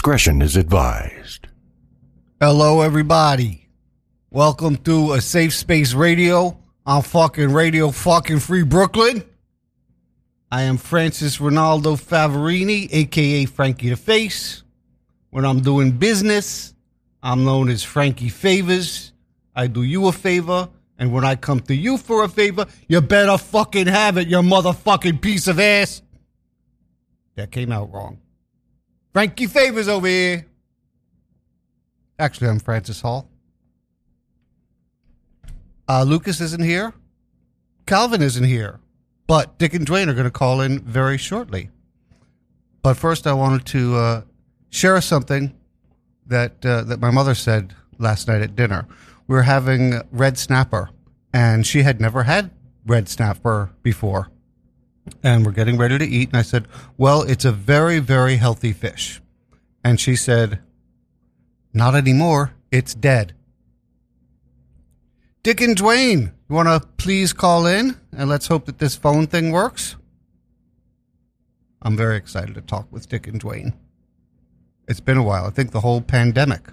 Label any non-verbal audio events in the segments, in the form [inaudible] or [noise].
Discretion is advised. Hello, everybody. Welcome to a Safe Space Radio on fucking Radio fucking Free Brooklyn. I am Francis Ronaldo Favarini, aka Frankie the Face. When I'm doing business, I'm known as Frankie Favors. I do you a favor, and when I come to you for a favor, you better fucking have it, you motherfucking piece of ass. That came out wrong. Frankie Favors over here. Actually, I'm Francis Hall. Uh, Lucas isn't here. Calvin isn't here. But Dick and Dwayne are going to call in very shortly. But first, I wanted to uh, share something that uh, that my mother said last night at dinner. We were having red snapper, and she had never had red snapper before. And we're getting ready to eat, and I said, "Well, it's a very, very healthy fish." And she said, "Not anymore. It's dead." Dick and Dwayne, you want to please call in, and let's hope that this phone thing works. I'm very excited to talk with Dick and Dwayne. It's been a while. I think the whole pandemic.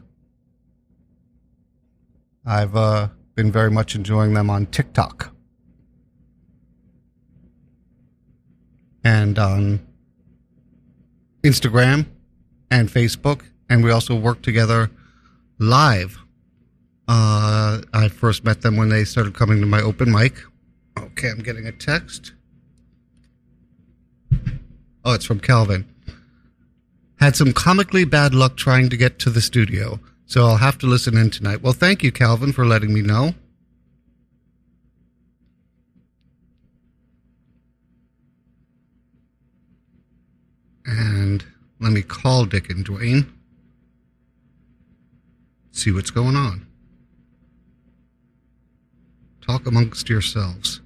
I've uh, been very much enjoying them on TikTok and on Instagram and Facebook. And we also work together live. Uh, I first met them when they started coming to my open mic. Okay, I'm getting a text. Oh, it's from Calvin. Had some comically bad luck trying to get to the studio, so I'll have to listen in tonight. Well, thank you, Calvin, for letting me know. And let me call Dick and Dwayne. See what's going on. Talk amongst yourselves.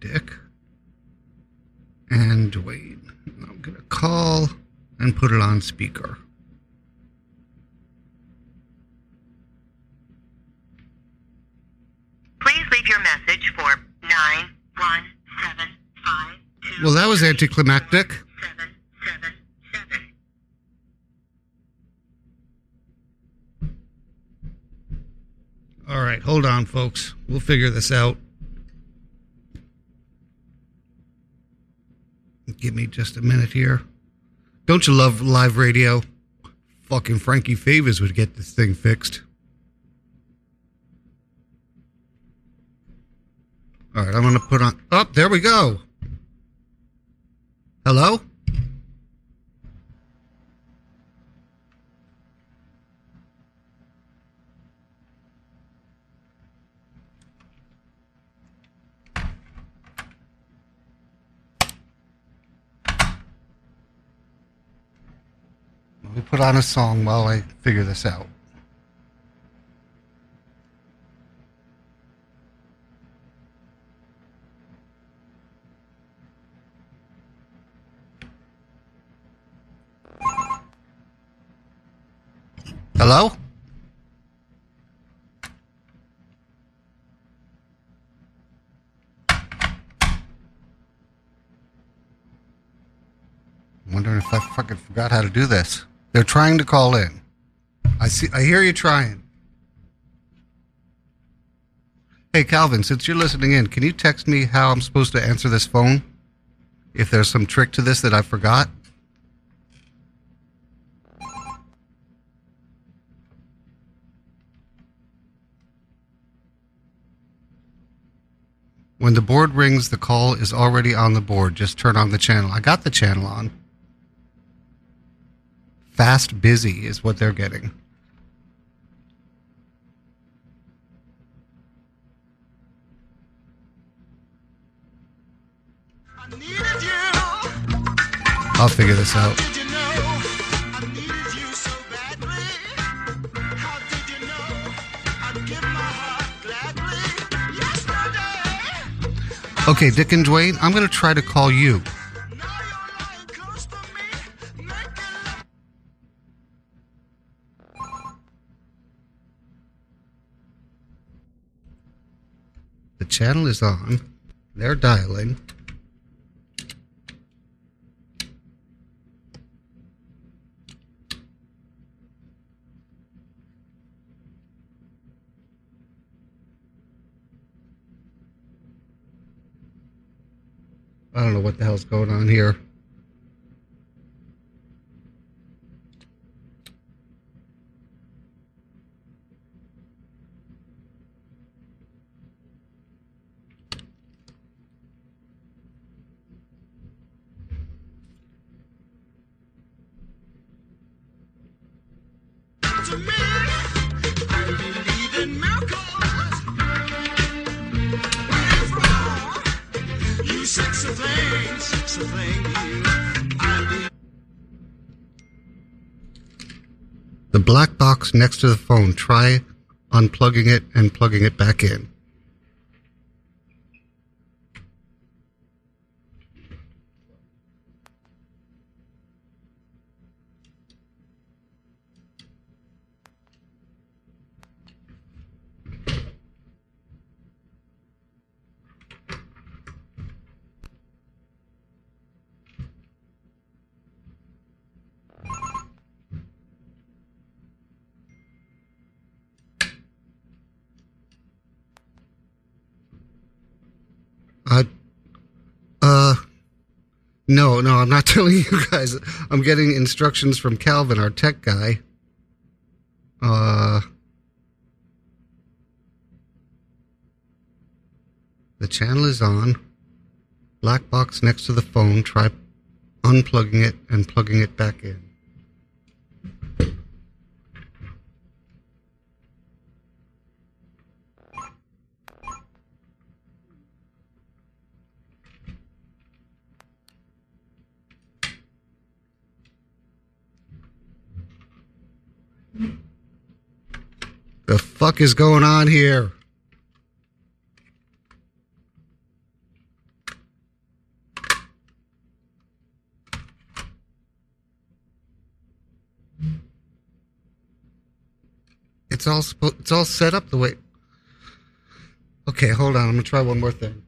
Dick and Dwayne. I'm going to call and put it on speaker. Please leave your message for 9175 Well, that was anticlimactic. All right, hold on, folks. We'll figure this out. Give me just a minute here. Don't you love live radio? Fucking Frankie Favors would get this thing fixed. All right, I'm going to put on. Oh, there we go. Hello? Me put on a song while I figure this out. Hello? Wondering if I fucking forgot how to do this. They're trying to call in. I see. I hear you trying. Hey Calvin, since you're listening in, can you text me how I'm supposed to answer this phone? If there's some trick to this that I forgot. When the board rings, the call is already on the board. Just turn on the channel. I got the channel on. Fast busy is what they're getting. I'll figure this out. Okay, Dick and Dwayne, I'm going to try to call you. channel is on. They're dialing. I don't know what the hell's going on here. The black box next to the phone. Try unplugging it and plugging it back in. I, uh, no, no, I'm not [laughs] telling you guys. I'm getting instructions from Calvin, our tech guy. Uh, the channel is on. Black box next to the phone. Try unplugging it and plugging it back in. The fuck is going on here? It's all it's all set up the way. Okay, hold on. I'm gonna try one more thing.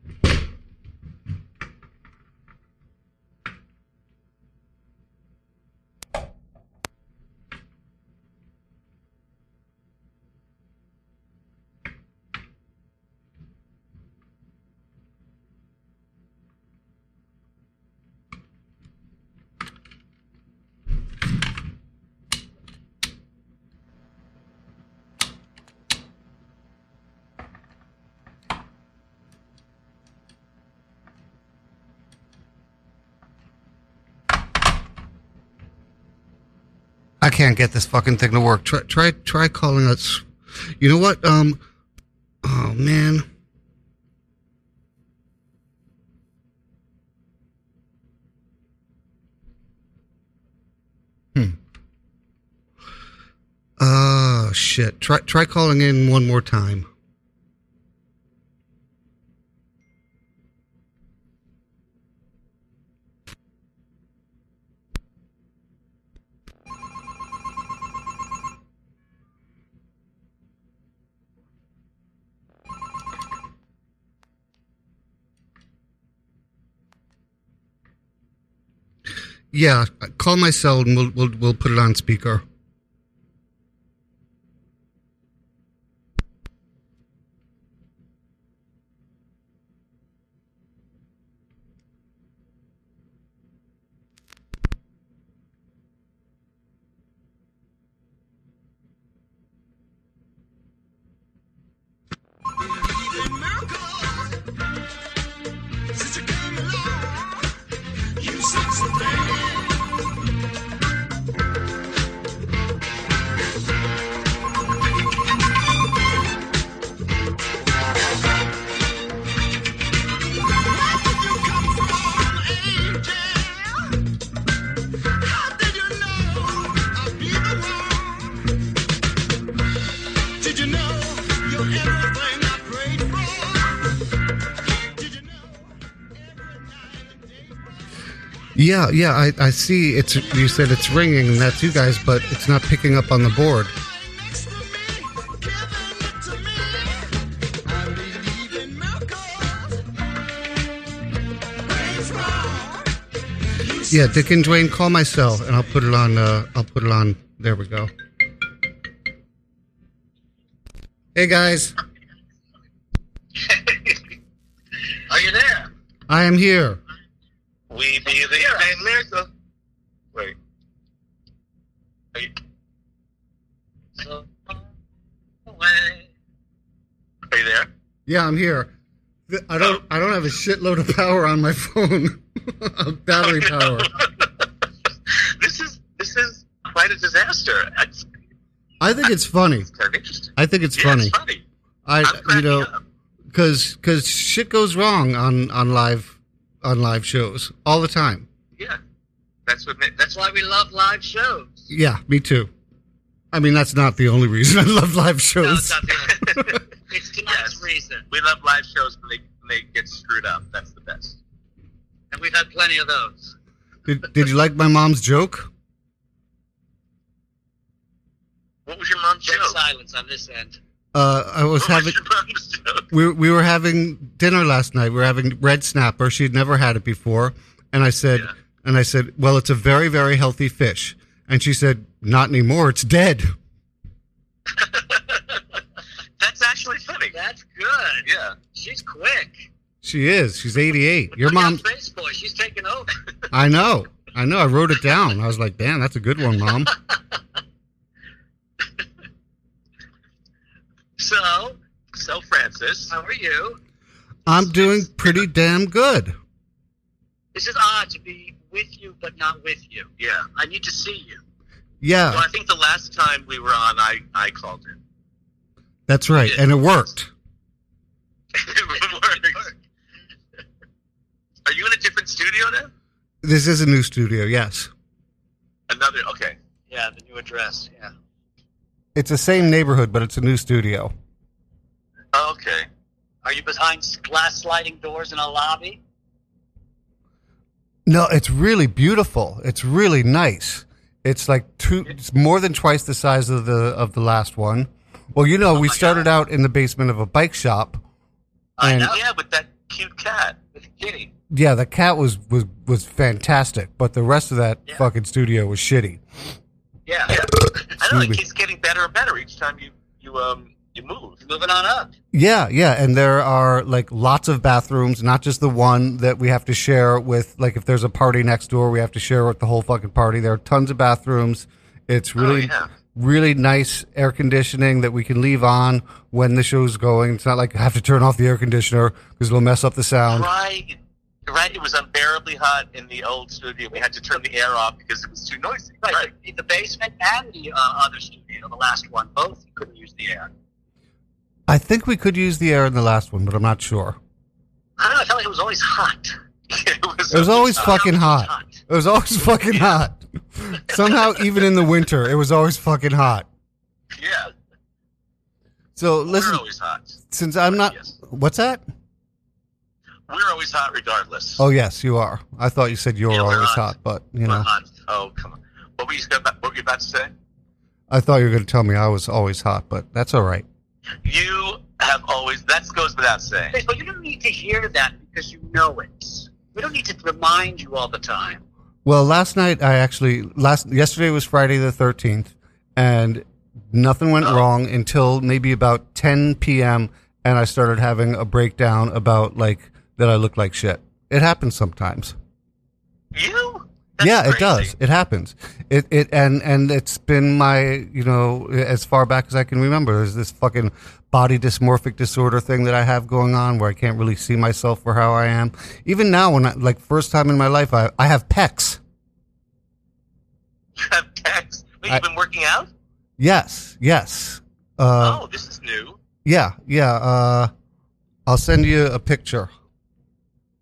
I can't get this fucking thing to work. Try try try calling us. You know what? Um oh man. Hmm. Oh shit. Try try calling in one more time. Yeah, call my cell and we'll we'll we'll put it on speaker. Yeah, yeah, I, I see. It's you said it's ringing, and that's you guys, but it's not picking up on the board. Next to me, giving it to me. I believe in miracles. What's wrong? You Yeah, Dick and Dwayne, call my cell, and I'll put it on. Uh, I'll put it on. There we go. Hey guys, [laughs] Are you there? I am here. We believe Yeah, I'm here. I don't. I don't have a shitload of power on my phone. [laughs] Battery power. [laughs] this is this is quite a disaster. It's I think it's funny. kind of interesting. I think it's Yeah, funny. It's funny. I, you know, because because shit goes wrong on on live on live shows all the time. Yeah, that's what. That's why we love live shows. Yeah, me too. I mean, that's not the only reason I love live No, shows. it's not the [laughs] It's tonight's Yes. reason. we love live shows when they when they get screwed up. That's the best. And we've had plenty of those. Did, did you like my mom's joke? What was your mom's Dead joke? silence on this end. Uh, I was What having was your mom's joke? we we were having dinner last night. We were having red snapper. She'd never had it before, and I said, Yeah. and I said, well, it's a very very healthy fish. And she said, not anymore. It's dead. That's actually funny. That's good. Yeah. She's quick. She is. She's 88. Your mom. Space Boy. She's taking over. [laughs] I know. I know. I wrote it down. I was like, damn, that's a good one, mom. [laughs] So, so Francis, How are you? I'm doing pretty damn good. This is odd to be with you, but not with you. yeah. I need to see you. Yeah, Well, I think the last time we were on, I I called in. That's right. And it worked. [laughs] it worked. Are you in a different studio now? This is a new studio, yes. Another. Okay. Yeah, the new address. Yeah. It's the same neighborhood, but it's a new studio. Okay. Are you behind glass sliding doors in a lobby? No, it's really beautiful. It's really nice. It's like two. It's more than twice the size of the of the last one. Well, you know, we my started out in the basement of a bike shop. I And- know. Yeah, with that cute cat. Kitty. Yeah, the cat was was was fantastic, but the rest of that Yeah. fucking studio was shitty. Yeah. [coughs] yeah. I know it keeps getting better and better each time you you um you move. Moving on up. Yeah, yeah, and there are like lots of bathrooms, not just the one that we have to share with. Like, if there's a party next door, we have to share with the whole fucking party. There are tons of bathrooms. It's really, Oh, yeah. Really nice air conditioning that we can leave on when the show's going. It's not like I have to turn off the air conditioner because it'll mess up the sound. Right. Right. It was unbearably hot in the old studio. We had to turn the air off because it was too noisy. Right. Right. The, the basement and the uh, other studio, the last one, both you couldn't use the air. I think we could use the air in the last one, but I'm not sure. I don't know. I felt like it was always hot. [laughs] it was, It was always Uh, fucking hot. hot. It was always fucking hot. [laughs] Somehow, even in the winter, it was always fucking hot. Yeah. So listen, we're always hot. since I'm not, Yes. what's that? We're always hot regardless. Oh yes, you are. I thought you said you were Yeah, we're always hot. hot, but you We're know, hot. Oh, come on. What were you about, what were you about to say? I thought you were going to tell me I was always hot, but that's all right. You have always, that goes without saying. But you don't need to hear that because you know it. We don't need to remind you all the time. Well, last night I actually last yesterday was Friday the thirteenth, and nothing went wrong until maybe about ten p.m. and I started having a breakdown about like that I look like shit. It happens sometimes. You? That's yeah, it does. It happens. It it and and it's been my you know as far back as I can remember. There's this fucking body dysmorphic disorder thing that I have going on where I can't really see myself for how I am. Even now, when I like first time in my life, I I have pecs. You [laughs] have pecs. Wait, you've been working out? Yes, yes. Uh, oh, this is new. yeah, yeah. Uh, I'll send you a picture.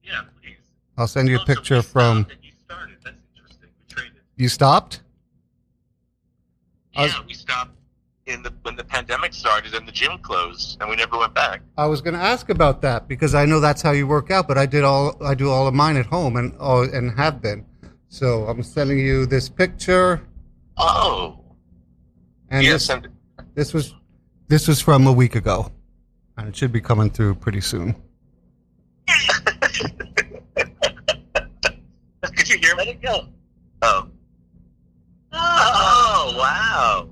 Yeah, please. I'll send you a picture from. stopped and You started. That's interesting. We traded. You stopped? I Yeah, was- we stopped in the when the pandemic started and the gym closed, and we never went back. I was going to ask about that because I know that's how you work out, but I did all I do all of mine at home and oh, and have been. So I'm sending you this picture, Oh, and yes. this, And this was this was from a week ago, and it should be coming through pretty soon. [laughs] could you hear Let me? it go. Oh. Oh, wow.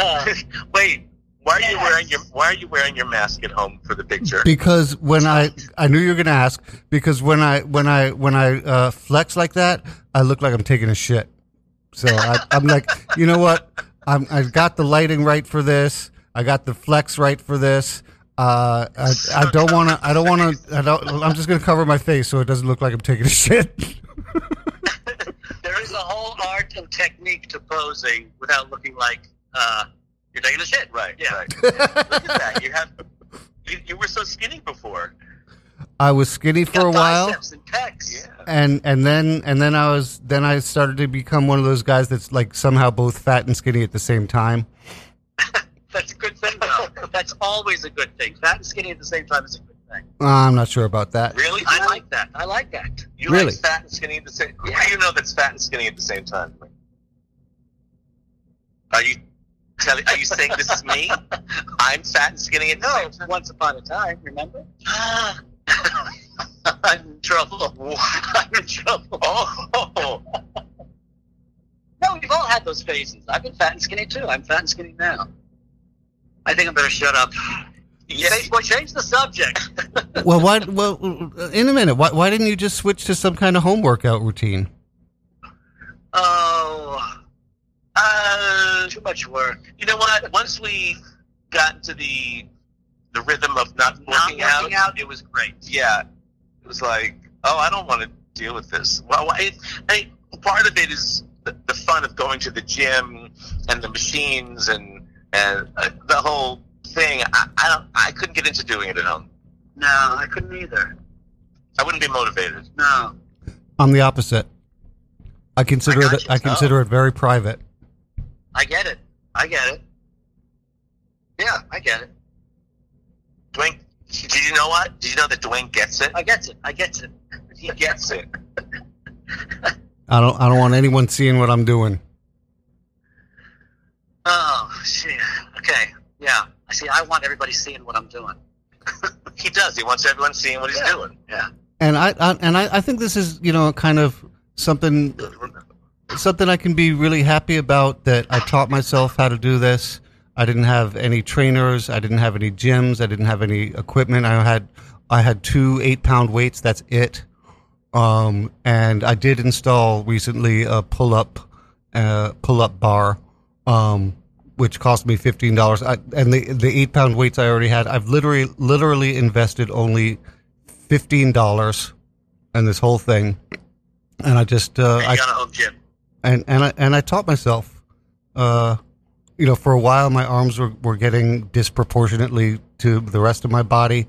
oh. [laughs] Wait, Why are you wearing your Why are you wearing your mask at home for the picture? because when I I knew you were gonna ask because when I when I when I uh, flex like that, I look like I'm taking a shit. So I, I'm like, [laughs] you know what? I'm I've got the lighting right for this. I got the flex right for this. Uh, I, I don't want to. I don't want to. I don't. I'm just gonna cover my face so it doesn't look like I'm taking a shit. [laughs] There is a whole art and technique to posing without looking like uh, you're taking a shit. right. Yeah. Right. [laughs] [laughs] Look at that. You have. You, you were so skinny before. I was skinny for a while. and pecs. Yeah. and and then and then I was then I started to become one of those guys that's like somehow both fat and skinny at the same time. [laughs] That's a good thing, though. That's always a good thing. Fat and skinny at the same time is a good thing. Uh, I'm not sure about that. Really? I like that. I like that. You Really? like fat and skinny at the same. Who do you know that's fat and skinny at the same time? Are you telling? Are you saying this is me? [laughs] I'm fat and skinny at the No, same time. once upon a time, remember? [laughs] I'm in trouble. [laughs] I'm in trouble. Oh, No, we've all had those phases. I've been fat and skinny too. I'm fat and skinny now. I think I better shut up. Yes. Hey, boy, change the subject. [laughs] Well, why? Well, in a minute. Why, why didn't you just switch to some kind of home workout routine? oh, Uh, too much work. you know what? Once we got into the the rhythm of not Not working, working out, out, it was great. yeah, it was like, oh, I don't want to deal with this. Well, it, I, part of it is the, the fun of going to the gym and the machines and and uh, the whole thing. I, I don't. I couldn't get into doing it at home. No, I couldn't either. I wouldn't be motivated. No. I'm the opposite. I consider I it. you. I consider it very private. I get it. I get it. Yeah, I get it. Dwayne, did you know what? Did you know that Dwayne gets it? I get it. I get it. [laughs] He gets it. I don't. I don't want anyone seeing what I'm doing. Oh, shit. Okay. Yeah. I see. I want everybody seeing what I'm doing. [laughs] He does. He wants everyone seeing what he's Yeah. doing. Yeah. And I, I and I, I think this is you know kind of something something I can be really happy about that I taught myself how to do this. I didn't have any trainers. I didn't have any gyms. I didn't have any equipment. I had I had two eight pound weights. That's it. Um, and I did install recently a pull up uh, pull up bar, um, which cost me fifteen dollars. And the the eight pound weights I already had. I've literally literally invested only fifteen dollars in this whole thing, and I just uh, I got a home gym. and and I and I taught myself. Uh, you know, for a while, my arms were, were getting disproportionately to the rest of my body,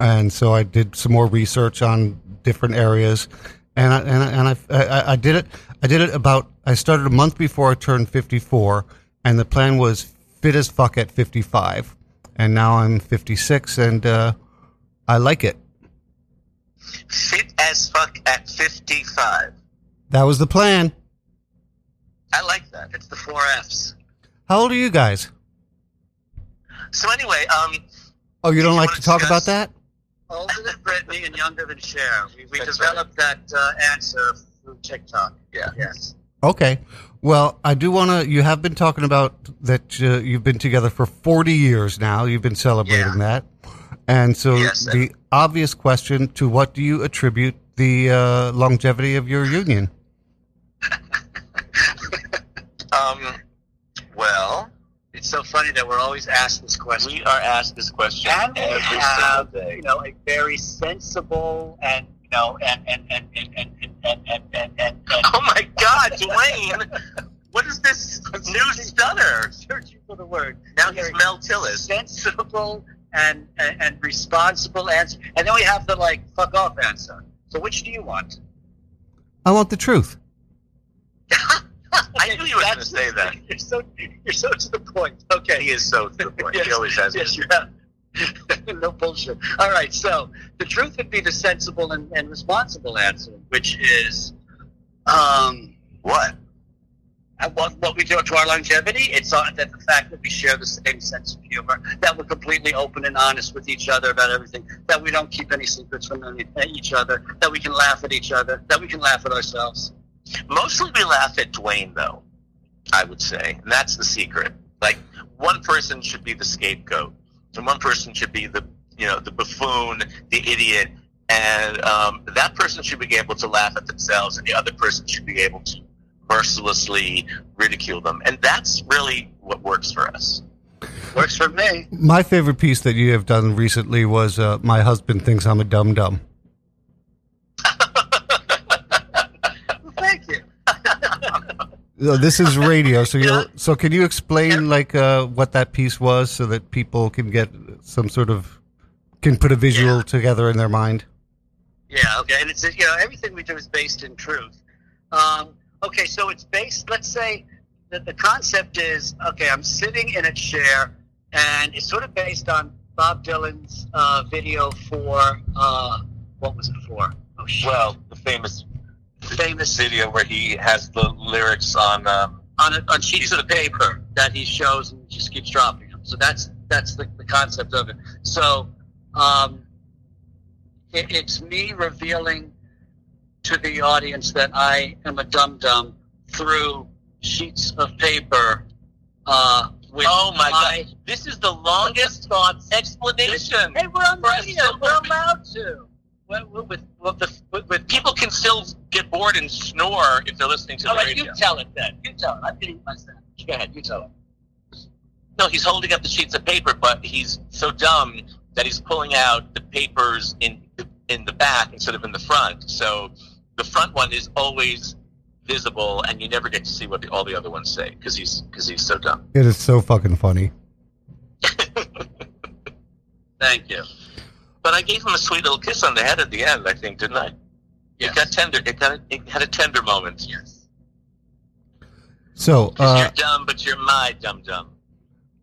and so I did some more research on different areas, and I and I, and I, I, I did it. I did it about. I started a month before I turned fifty four, and the plan was fit as fuck at fifty five, and now I'm fifty six, and uh, I like it. Fit as fuck at 55. That was the plan. I like that. It's the four F's. How old are you guys? So anyway, um, Oh, you don't you like wanna talk about that? Older than Britney and younger than Cher. We, we That's developed that uh, answer through TikTok. Yeah. Yes. Okay. Well, I do want to. You have been talking about that uh, you've been together for 40 years now. You've been celebrating that. And so Yes, the obvious question to what do you attribute the uh, longevity of your union? [laughs] um, well, It's so funny that we're always asked this question. we are asked this question and we every have, day. you know, a very sensible and you know, and and and and and and and, and, and, and oh my God, Dwayne, what is this new stunner? Searching for the word. Now he's Mel Tillis. Sensible and, and and responsible answer, and then we have the like fuck off answer. So which do you want? I want the truth. I knew you were going to say that. You're so you're so to the point. Okay, he is so to the point. yes, he always has. Yes, you have. [laughs] no bullshit. All right, so the truth would be the sensible and, and responsible answer, which is, um, What? what, what we do to our longevity. It's uh, that the fact that we share the same sense of humor, that we're completely open and honest with each other about everything, that we don't keep any secrets from any, each other, that we can laugh at each other, that we can laugh at ourselves. Mostly we laugh at Dwayne, though, I would say. And that's the secret. Like, one person should be the scapegoat, and one person should be the you know the buffoon, the idiot, and um, that person should be able to laugh at themselves, and the other person should be able to mercilessly ridicule them, and that's really what works for us. Works for me. My favorite piece that you have done recently was uh, "My husband thinks I'm a dum dum." Thank you. Uh, This is radio, so you Yeah. so can you explain like uh, what that piece was, so that people can get some sort of can put a visual Yeah. together in their mind? Yeah, okay. And it's, you know, everything we do is based in truth. Um, okay, so it's based, let's say that the concept is okay, I'm sitting in a chair, and it's sort of based on Bob Dylan's uh, video for, uh, what was it for? Oh, shit. Well, the famous famous video where he has the lyrics on. Um, on, a, on sheets of paper that he shows and just keeps dropping them. So that's that's the, the concept of it. So um, it, it's me revealing to the audience that I am a dum dum through sheets of paper. Uh, with oh my god! This is the longest thoughts. explanation. Hey, we're on radio. We're allowed to. With, with, with, the, with, with People can still get bored and snore if they're listening to All the right, radio. you tell it then. You tell it. I'm getting my sandwich. Go ahead. You tell it. No, he's holding up the sheets of paper, but he's so dumb that he's pulling out the papers in in the back instead of in the front. So the front one is always visible, and you never get to see what the, all the other ones say because he's because he's so dumb. It is so fucking funny. [laughs] Thank you. But I gave him a sweet little kiss on the head at the end. I think, didn't I? Yes. It got tender. It got it had a tender moment. Yes. So uh, you're dumb, but you're my dumb dumb.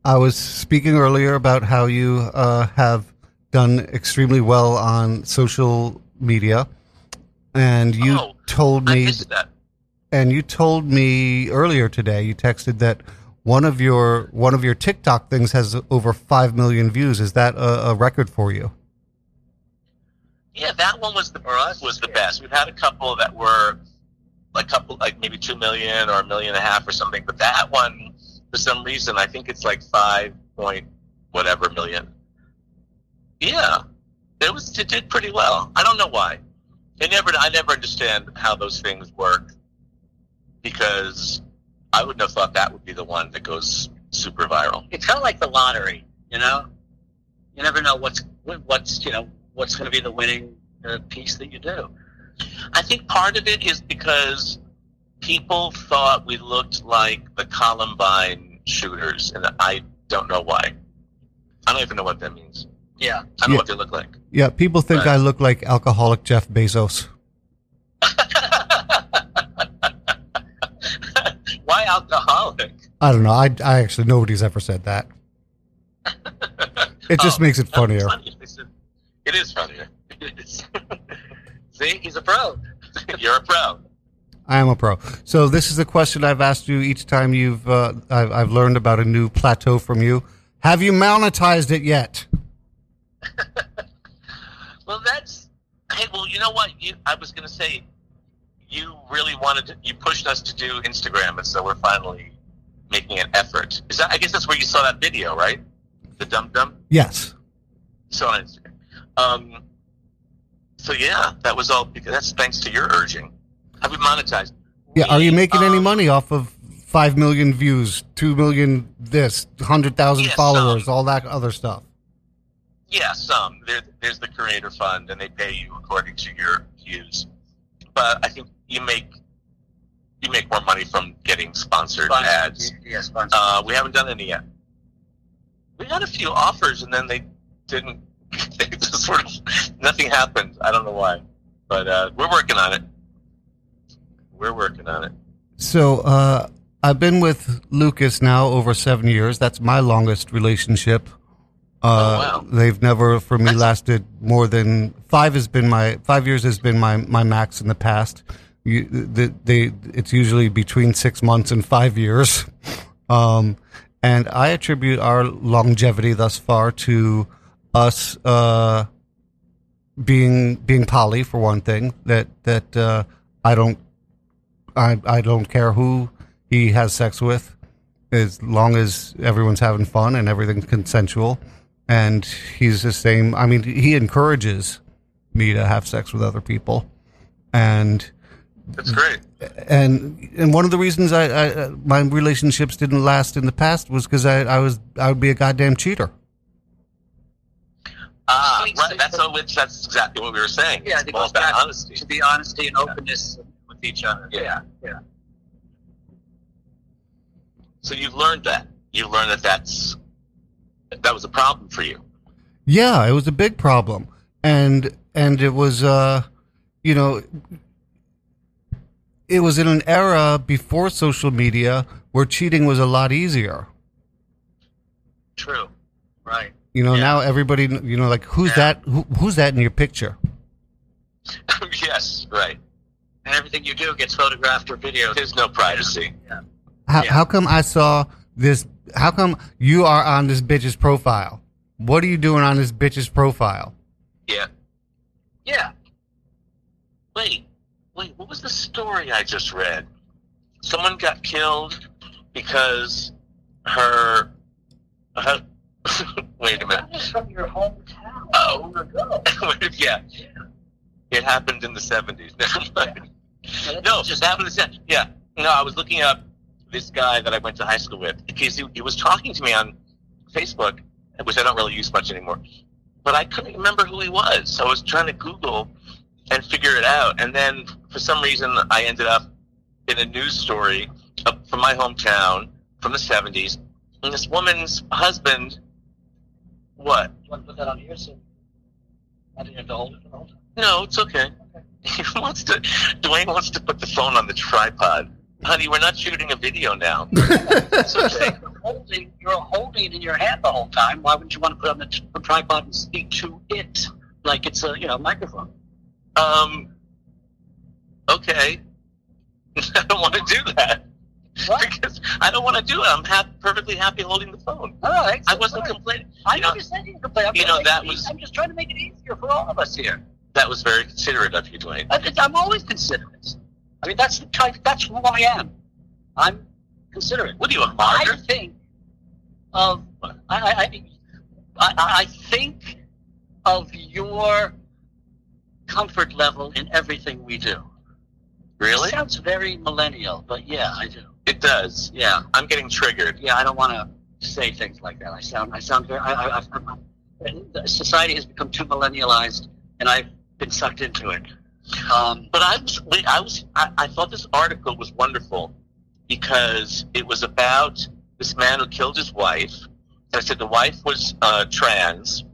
I was speaking earlier about how you uh, have done extremely well on social media, and you Oh, told I me missed that. and you told me earlier today you texted that one of your one of your TikTok things has over 5 million views is that a, a record for you Yeah, that one was the For us, was the best. We've had a couple that were a couple like maybe two million or a million and a half or something, but that one for some reason I think it's like five point whatever million. Yeah, it was it did pretty well. I don't know why. I never I never understand how those things work because I wouldn't have thought that would be the one that goes super viral. It's kind of like the lottery, you know. You never know what's what's you know what's going to be the winning uh, piece that you do. I think part of it is because people thought we looked like the Columbine shooters, and I don't know why. I don't even know what that means. Yeah. I don't Yeah. know what they look like. yeah people think Right. I look like alcoholic Jeff Bezos [laughs] why alcoholic? I don't know I, I actually nobody's ever said that [laughs] it just Oh, makes it funnier funny. It is funnier. [laughs] It is. See, He's a pro. [laughs] you're a pro. I am a pro. So this is a question I've asked you each time you've uh, I've, I've learned about a new plateau from you. Have you monetized it yet? [laughs] Well, that's hey. Well, you know what? You, I was going to say you really wanted to. You pushed us to do Instagram, and so we're finally making an effort. Is that? I guess that's where you saw that video, right? The dum dum. Yes. So on Instagram. Um. So yeah, that was all. Because that's thanks to your urging. Have we monetized? Yeah. Are you We, making any um, money off of five million views, two million this, hundred thousand Yes, followers, um, all that other stuff? Yeah, some. There, there's the creator fund, and they pay you according to your views. But I think you make you make more money from getting sponsored ads. Yeah, sponsored. Uh, we haven't done any yet. We got a few offers, and then they didn't. They [laughs] just sort of nothing happened. I don't know why, but uh, we're working on it. We're working on it. So uh, I've been with Lucas now over seven years. That's my longest relationship. Uh, Oh, wow. They've never, for me, lasted more than five. Has been my five years has been my my max in the past. You, the, they, it's usually between six months and five years. [laughs] Um, and I attribute our longevity thus far to us uh, being being poly for one thing. That that uh, I don't I I don't care who he has sex with. as long as everyone's having fun and everything's consensual. And he's the same. I mean, he encourages me to have sex with other people, and That's great. and and one of the reasons I, I my relationships didn't last in the past was because I, I was I would be a goddamn cheater. Ah, right. That's all. Which that's exactly what we were saying. Yeah, it's it all goes about back honesty. to the honesty and openness with each other. Yeah. yeah. So you've learned that. You learned that that's that was a problem for you. Yeah, it was a big problem, and and it was uh, you know, it was in an era before social media where cheating was a lot easier. True. Right. You know, Yeah. now everybody, you know, like who's Yeah. that? Who, who's that in your picture? [laughs] yes, right. And everything you do gets photographed or videoed. There's no privacy. Yeah. How, Yeah. how come I saw this? How come you are on this bitch's profile? What are you doing on this bitch's profile? Yeah. Yeah. Wait, wait. What was the story I just read? Someone got killed because her. her [laughs] wait a minute. That from your hometown. Oh. Long ago. Wait, [laughs] yeah. It happened in the 70s. [laughs] Never mind. Yeah, No, just that was it. Yeah. No, I was looking up this guy that I went to high school with because he, he was talking to me on Facebook, which I don't really use much anymore. But I couldn't remember who he was, so I was trying to Google and figure it out. And then for some reason, I ended up in a news story from my hometown from the 70s. And this woman's husband, what? Do you want to put that on here so I didn't have to hold it for the whole time? No, it's okay. [laughs] He wants to. Dwayne wants to put the phone on the tripod. Honey, we're not shooting a video now. [laughs] It's okay. You're holding, you're holding it in your hand the whole time. Why wouldn't you want to put it on the, t- the tripod and speak to it like it's a you know microphone? Um. Okay. [laughs] I don't want to do that What? [laughs] because I don't want to do it. I'm perfectly happy holding the phone. Oh, all right. I wasn't complaining. I you know, understand you complain. I'm you know, that was- I'm just trying to make it easier for all of us here. that was very considerate of you, Dwayne. I, I'm always considerate. I mean, that's the type. That's who I am. I'm considerate. What are you, a martyr? I think of I, I, I, I, I think of your comfort level in everything we do. Really? It sounds very millennial, but yeah, I do. It does. Yeah, I'm getting triggered. yeah. I don't want to say things like that. I sound, I sound very. I, I, I, society has become too millennialized, and I've been sucked into it. Um, But I was, I was, I, I thought this article was wonderful because it was about this man who killed his wife. And I said the wife was uh, trans,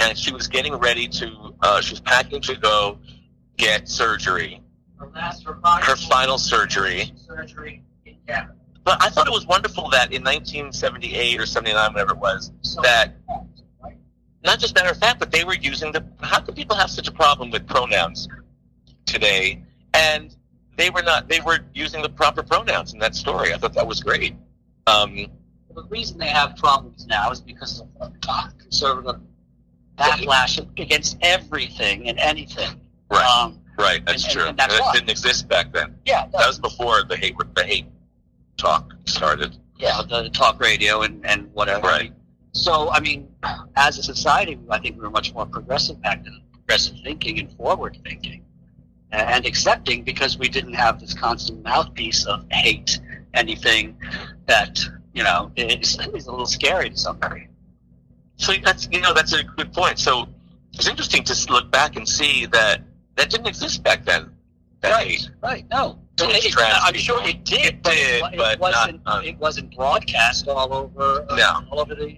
and she was getting ready to, uh, she was packing to go get surgery, her last, her her final surgery. surgery Canada. But I thought it was wonderful that in 1978 or 79, whatever it was, So, that right? not just matter of fact, but they were using the. How could people have such a problem with pronouns today? And they were not. They were using the proper pronouns in that story. I thought that was great. Um, The reason they have problems now is because of uh, conservative backlash against everything and anything. right, Um, right. That's and- true. and that's that didn't exist back then. yeah, That was before the hate. The hate talk started. yeah, the talk radio and, and whatever. Right. So, I mean, as a society, I think we were much more progressive back then, progressive thinking and forward thinking and accepting because we didn't have this constant mouthpiece of hate, anything that, you know, is, is a little scary to somebody. So that's you know that's a good point. So it's interesting to look back and see that that didn't exist back then. That Right, hate. right. No, Towards It- trans I'm sure it did. It but did, it, wasn't. not, um, it wasn't broadcast all over. Uh, No. all over the.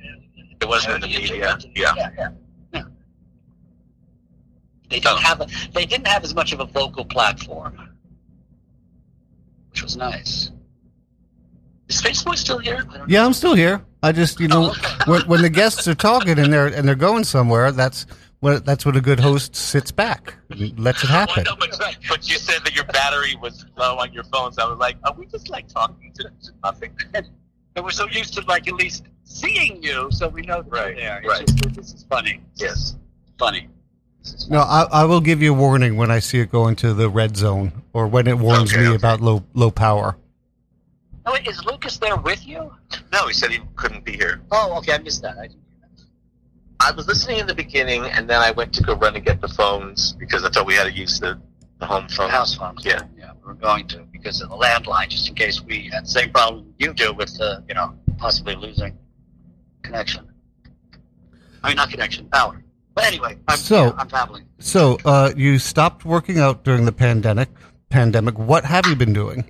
It wasn't in the media. Yeah. yeah, yeah. yeah. They didn't No. have a, They didn't have as much of a vocal platform, which was nice. Is Facebook still here? I don't Yeah, I'm still here. I just, you know, Oh, okay. when, when the guests are talking and they're and they're going somewhere, that's what that's what a good host sits back, and lets it happen. [laughs] Well, no, but, but you said that your battery was low on your phone, so I was like, are we just like talking to, to nothing? [laughs] And we're so used to like at least seeing you, so we know that Right, you're there. It's right. just, this is funny. Yes. Funny. Is No, I, I will give you a warning when I see it go into the red zone or when it warns Okay, me okay. about low low power. Oh, wait, is Lucas there with you? No, he said he couldn't be here. Oh, okay, I missed that. I didn't that. I was listening in the beginning, and then I went to go run and get the phones because I thought we had to use the, the home phone. house phones. Yeah. yeah, we were going to because of the landline, just in case we had the same problem you do with, uh, you know, possibly losing connection. I mean, not connection, power. But anyway, I'm, So- yeah, I'm babbling. So, uh, you stopped working out during the pandemic. Pandemic. What have you been doing?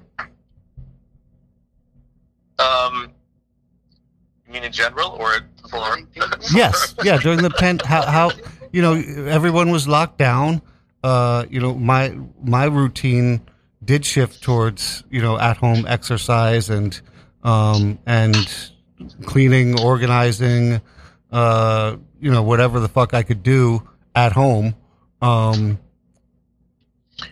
Mean in general or for? [laughs] Yes, yeah. During the pan, how, how you know everyone was locked down. Uh, you know my my routine did shift towards you know at home exercise and um and cleaning, organizing, uh, you know whatever the fuck I could do at home. Um,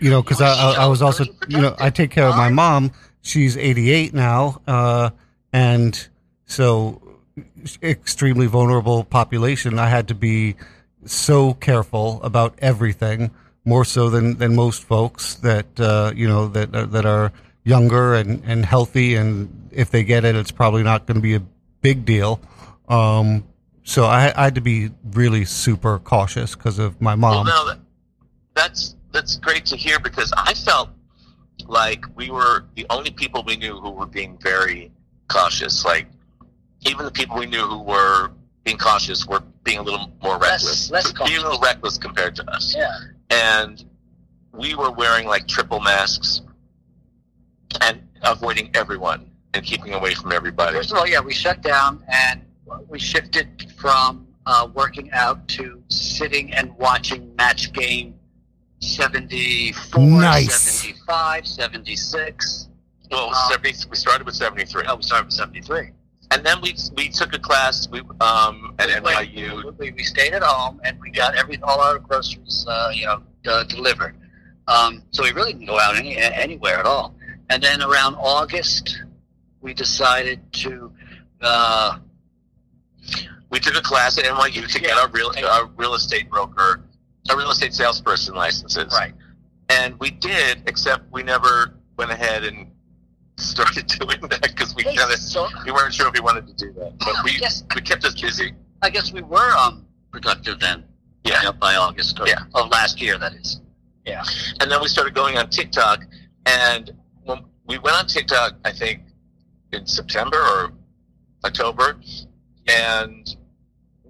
you know, because I, I I was also you know I take care of my mom. She's 88 now, uh, and so extremely vulnerable population. I had to be so careful about everything, more so than, than most folks that uh, you know that are, that are younger and, and healthy, and if they get it, it's probably not going to be a big deal. Um, so I, I had to be really super cautious because of my Well, mom. no, that, that's that's great to hear because I felt like we were the only people we knew who were being very cautious. Like even the people we knew who were being cautious were being a little more Less- reckless, less being a little reckless compared to us. Yeah. And we were wearing like triple masks and avoiding everyone and keeping away from everybody. First of all, yeah, we shut down and we shifted from uh, working out to sitting and watching match game 74, Nice. 75, 76. Well, Uh, 70, we started with 73. Oh, we started with 73. And then we we took a class we um, at NYU. We, we stayed at home and we got every all our groceries, uh, you know, uh, delivered. Um, so we really didn't go out any, anywhere at all. And then around August, we decided to. Uh, We took a class at NYU to get Yeah. our real our real estate broker, our real estate salesperson licenses. right. And we did, except we never went ahead and started [laughs] doing that because we Hey, kind of so we weren't sure if we wanted to do that. But we guess we kept us busy. I guess we were um productive then. Yeah. you know, by August or, Yeah. of last year, that is. Yeah. And then we started going on TikTok, and when we went on TikTok, I think in September or October, and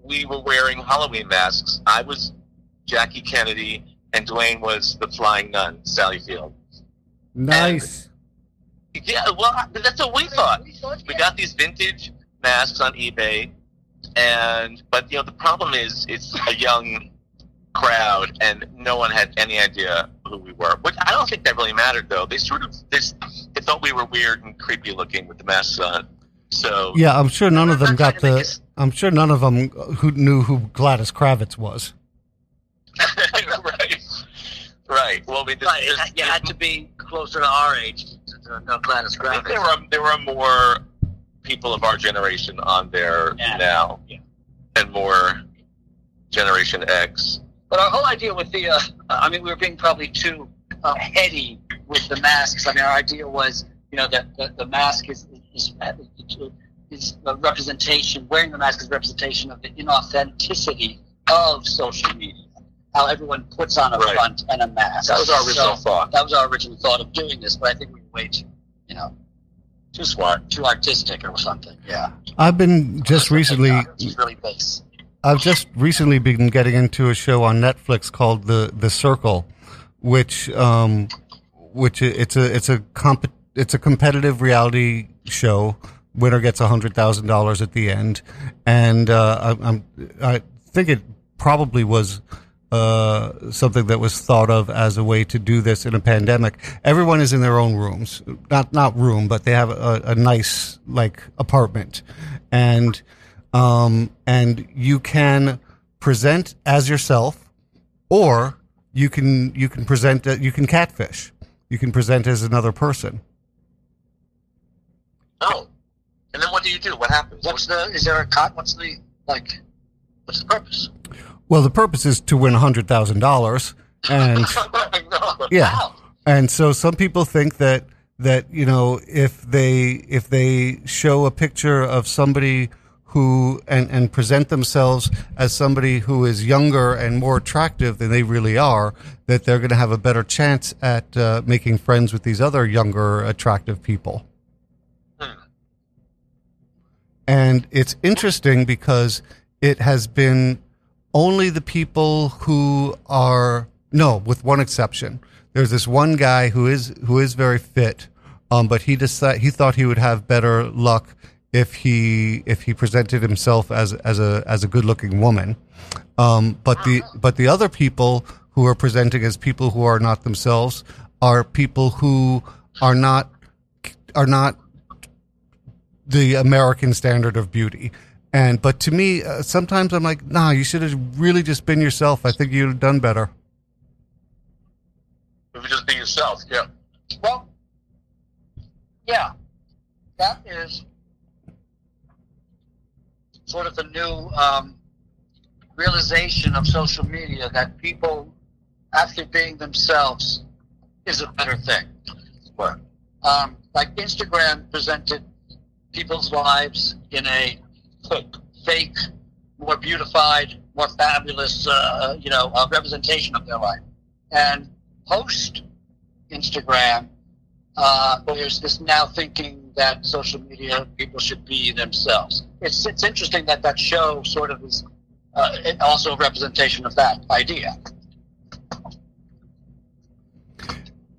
we were wearing Halloween masks. I was Jackie Kennedy, and Dwayne was the flying nun, Sally Field. Nice. Yeah, well, that's what we thought. We got these vintage masks on eBay, and but you know the problem is it's a young crowd, and no one had any idea who we were. Which I don't think that really mattered, though. They sort of they, they thought we were weird and creepy looking with the masks on. So Yeah, I'm sure none of them got to the. us- I'm sure none of them who knew who Gladys Kravitz was. [laughs] right, right. Well, we just, Right, it, just- you had to be closer to our age to, to know I think there were there were more people of our generation on there Yeah. now, Yeah. and more Generation X. But our whole idea with the, uh, I mean, we were being probably too uh, heady with the masks. I mean, our idea was, you know, that the, the mask is is, is a representation. Wearing the mask is a representation of the inauthenticity of social media. How everyone puts on a Right. front and a mask. That was our original So, thought. That was our original thought of doing this, but I think we way too, you know, Too smart. too artistic or something. Yeah. I've been just recently. It's really base. I've just recently been getting into a show on Netflix called the The Circle, which um, which it's a it's a comp it's a competitive reality show. Winner gets a hundred thousand dollars at the end, and uh, I, I'm I think it probably was uh, something that was thought of as a way to do this in a pandemic. Everyone is in their own rooms, not not room, but they have a, a nice like apartment, and um, and you can present as yourself, or you can you can present you can catfish. You can present as another person. Oh, and then what do you do? What happens? What's the? Is there a cut? What's the like? What's the purpose? Well, the purpose is to win hundred thousand dollars, and [laughs] no. yeah, and so some people think that that you know if they if they show a picture of somebody who and and present themselves as somebody who is younger and more attractive than they really are, that they're going to have a better chance at uh, making friends with these other younger attractive people. And it's interesting because it has been only the people who are no, with one exception. There's this one guy who is who is very fit, um, but he decided he thought he would have better luck if he if he presented himself as as a as a good looking woman. Um, but the but the other people who are presenting as people who are not themselves are people who are not are not the American standard of beauty. And but to me, uh, sometimes I'm like, nah, you should have really just been yourself. I think you'd have done better. If you just be yourself, yeah. Well, yeah, that is sort of the new um, realization of social media that people actually being themselves is a better thing. Um, like Instagram presented people's lives in a fake, more beautified, more fabulous, uh, you know, uh, representation of their life. And post Instagram, uh, there's this now thinking that social media people should be themselves. It's it's interesting that that show sort of is uh, also a representation of that idea.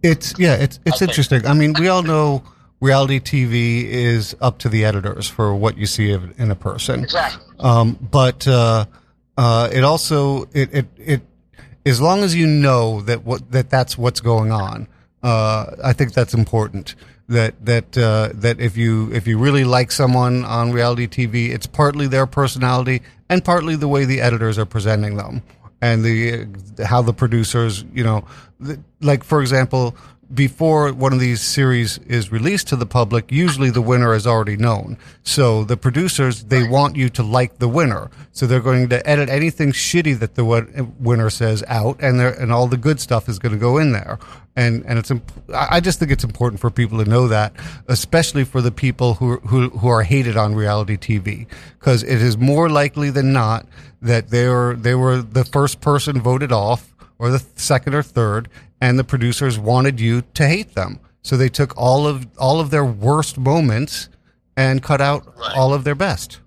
It's yeah, it's it's interesting. I mean, we all know reality TV is up to the editors for what you see in a person. Exactly. Um, but uh, uh, it also it, it it as long as you know that what that that's what's going on, uh, I think that's important. That that uh, that if you if you really like someone on reality TV, it's partly their personality and partly the way the editors are presenting them and the how the producers, you know, like for example, before one of these series is released to the public, usually the winner is already known. So the producers they want you to like the winner, so they're going to edit anything shitty that the winner says out, and and all the good stuff is going to go in there. And and it's imp- I I just think it's important for people to know that, especially for the people who who who are hated on reality TV, because it is more likely than not that they were they were the first person voted off or the second or third, and the producers wanted you to hate them. So they took all of all of their worst moments and cut out Right. all of their best.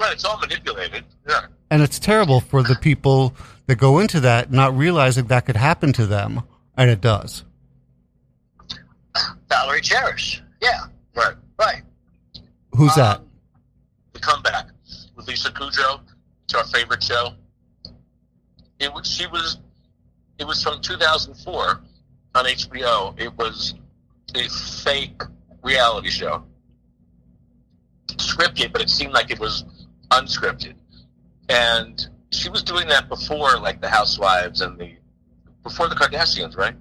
Right, it's all manipulated. Yeah. And it's terrible for the people that go into that not realizing that could happen to them, and it does. Valerie Cherish. Yeah. Right. Right. Who's that? Um, The comeback with Lisa Kudrow. It's our favorite show. It was she was it was from 2004 on HBO. It was a fake reality show. Scripted, but it seemed like it was unscripted. And she was doing that before like the Housewives and the before the Kardashians, right?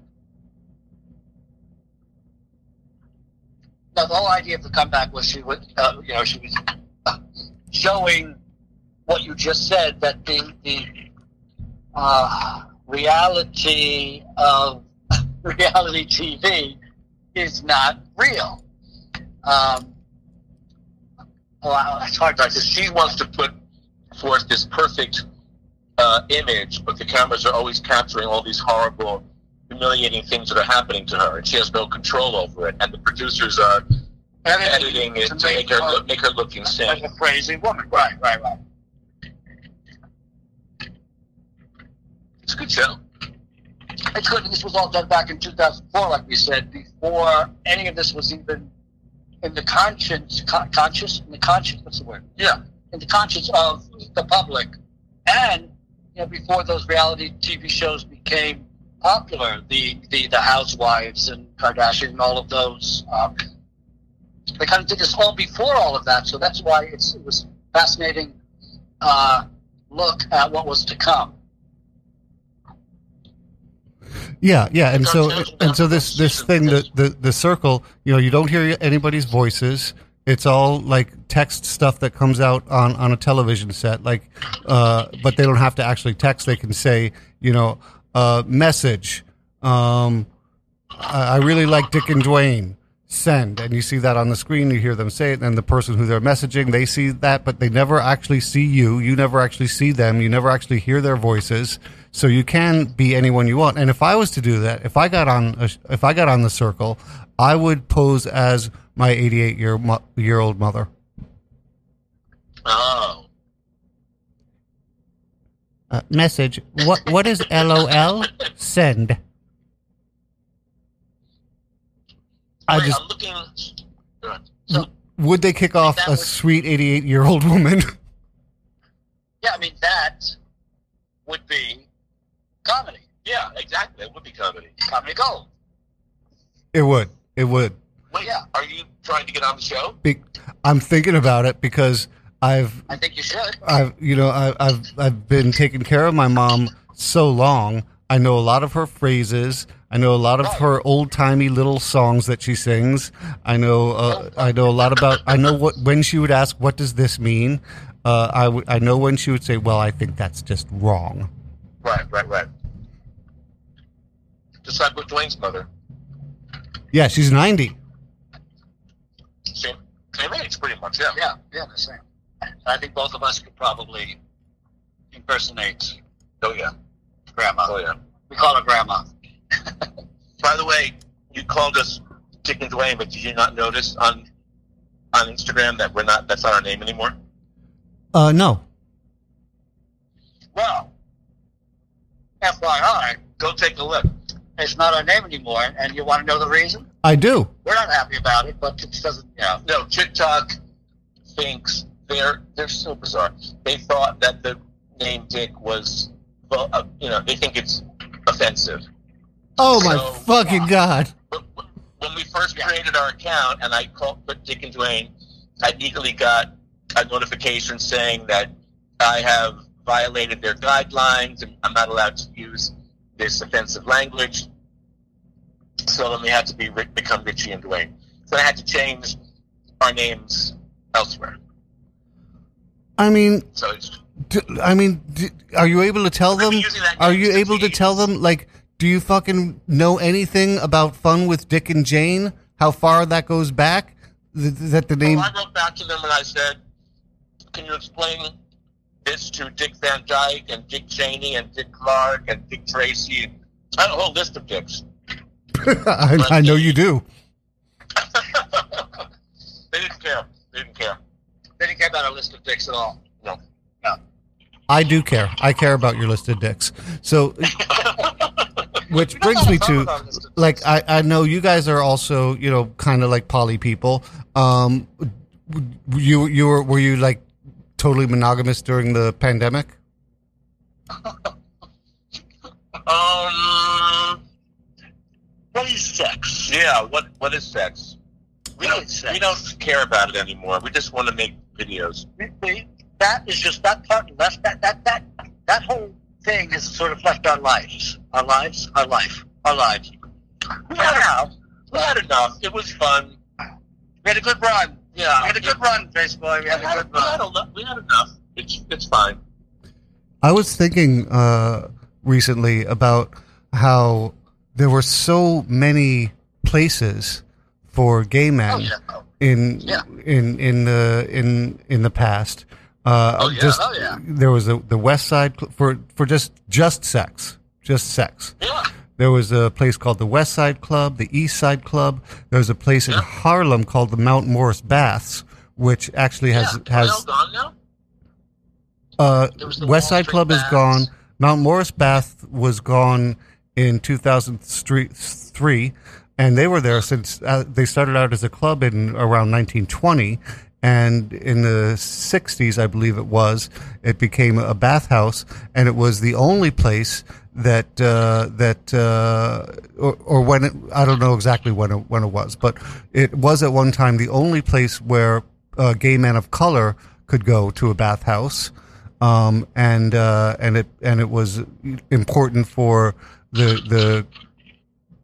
Now, the whole idea of the comeback was she would, uh, you know, she was showing what you just said that the the uh, reality of [laughs] reality TV is not real. Um, well, it's hard to because she wants to put forth this perfect uh, image, but the cameras are always capturing all these horrible, humiliating things that are happening to her, and she has no control over it. And the producers are editing it to make her look, make her look like a crazy woman. Right, right, right. It's a good show. It's good. This was all done back in 2004, like we said, before any of this was even in the conscience, con- conscious, in the conscience. What's the word? Yeah, In the conscience of the public, and you know, before those reality TV shows became popular, the the, the Housewives and Kardashian and all of those. Um, they kind of did this all before all of that, so that's why it's, it was fascinating uh, look at what was to come. Yeah, yeah, and so and so this this thing the, the the circle, you know, you don't hear anybody's voices. It's all like text stuff that comes out on on a television set, like, uh, but they don't have to actually text. They can say, you know, uh, message, um, I I really like Dick and Dwayne. Send, and you see that on the screen. You hear them say it, and the person who they're messaging, they see that, but they never actually see you. You never actually see them. You never actually hear their voices. So you can be anyone you want. And if I was to do that, if I got on, a, if I got on the circle, I would pose as my 88 year year old mother. Oh. Uh, message. What what is LOL? Send. I Wait, just I'm looking. So, would they kick off a would- sweet 88 year old woman? [laughs] Yeah, I mean that would be comedy, yeah, exactly. It would be comedy. comedy gold. it would. It would. Wait, Yeah. are you trying to get on the show? Be- I'm thinking about it because I've I think you should. I've you know I, I've I've been taking care of my mom so long. I know a lot of her phrases. I know a lot of her old timey little songs that she sings. I know uh, I know a lot about. I know what when she would ask, "What does this mean?" Uh, I I know when she would say, "Well, I think that's just wrong." Right, right, right. Just like with Dwayne's mother. Yeah, she's ninety. Same, same age, pretty much. Yeah. Yeah, yeah, the same. I think both of us could probably impersonate Oh yeah. grandma. Oh yeah. We call her grandma. By the way, you called us Dick and Dwayne, but did you not notice on on Instagram that we're not? That's not our name anymore. Uh, no. Well, FYI, Go take a look. It's not our name anymore, and you want to know the reason? I do. We're not happy about it, but it doesn't, you know. No, TikTok thinks they're they're so bizarre. They thought that the name Dick was, well, uh, you know, they think it's offensive. Oh my So- fucking god! When we first created our account and I called put Dick and Dwayne, I immediately got a notification saying that I have violated their guidelines and I'm not allowed to use this offensive language. So then we had to be become Richie and Dwayne. So I had to change our names elsewhere. I mean, So it's d- I mean, d- are you able to tell them? been using that Are you able to tell them like? Do you fucking know anything about Fun with Dick and Jane? How far that goes back? Th- that the name? Well, I wrote back to them and I said, "Can you explain this to Dick Van Dyke and Dick Cheney and Dick Clark and Dick Tracy and I had a whole list of dicks." [laughs] I, I know you do. [laughs] they didn't care. They didn't care. They didn't care about a list of dicks at all. No. No. I do care. I care about your list of dicks. So, [laughs] which brings me to, like, I, I know you guys are also, you know, kind of like poly people. Um, you you were were you like totally monogamous during the pandemic? [laughs] Um, what is sex? Yeah, what what is sex? We What don't sex? we don't care about it anymore. We just want to make videos. We- we- That is just that part left. That that that that whole thing has sort of left our lives, our lives, our life, our lives. We had enough. We had enough. It was fun. We had a good run. Yeah, We had a good run, Face Boy. We We had had, a good we had run. enough. We had enough. It's it's fine. I was thinking uh, recently about how there were so many places for gay men Oh, yeah. in Yeah. in in the in in the past. Uh, Oh, yeah. just Oh, yeah. there was a, the West Side for for just just sex, just sex. Yeah. There was a place called the West Side Club, the East Side Club. There was a place in Harlem called the Mount Morris Baths, which actually has yeah. has Are they all gone now? uh, West Side Club is gone. Mount Morris Bath was gone in 2003, and they were there since uh, they started out as a club in around 1920. And in the 60s, I believe it was, it became a bathhouse, and it was the only place that uh, that uh, or, or when it, I don't know exactly when it, when it was, but it was at one time the only place where uh, gay men of color could go to a bathhouse, um, and uh, and it and it was important for the the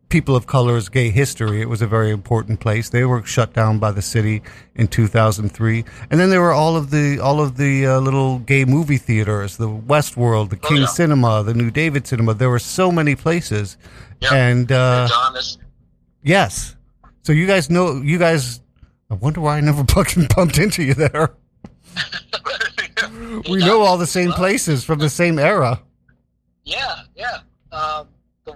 people of color's gay history. It was a very important place. They were shut down by the city in 2003, and then there were all of the all of the uh, little gay movie theaters, the Westworld, the King yeah. Cinema, the New David Cinema. There were so many places, Yeah. and uh. Yes. So you guys know you guys. I wonder why I never [laughs] fucking bumped into you there. [laughs] We know all the same places from the same era. Yeah, yeah. Um,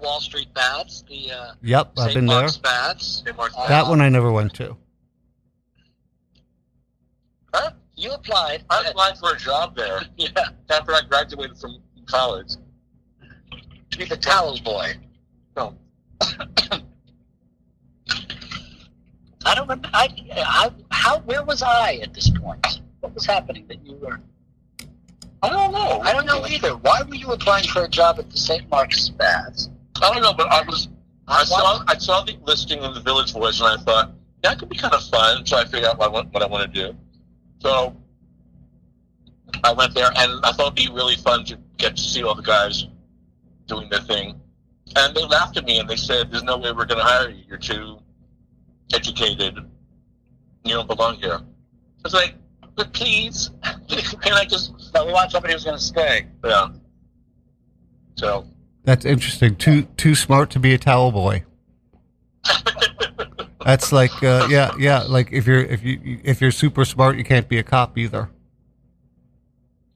Wall Street Baths, the uh, Yep, I've St. been there. Mark's Baths. St. Mark's Uh, That one I never went to. Huh? You applied. I applied for a job there [laughs] yeah, after I graduated from college. to be the towel boy. No. [coughs] I don't remember. I, I, how? Where was I at this point? What was happening that you were? I don't know. I don't know either. Why were you applying for a job at the St. Mark's Baths? I don't know, but I was. I saw I saw the listing in the Village Voice, and I thought that could be kind of fun. So I figured out what I want, what I want to do. So I went there, and I thought it'd be really fun to get to see all the guys doing their thing. And they laughed at me, and they said, "There's no way we're going to hire you. You're too educated. You don't belong here." I was like, "But please, [laughs] can I just?" No, we want somebody who's going to stay. Yeah. So. That's interesting. Too too smart to be a towel boy. [laughs] That's like uh, yeah yeah like if you're if you if you're super smart you can't be a cop either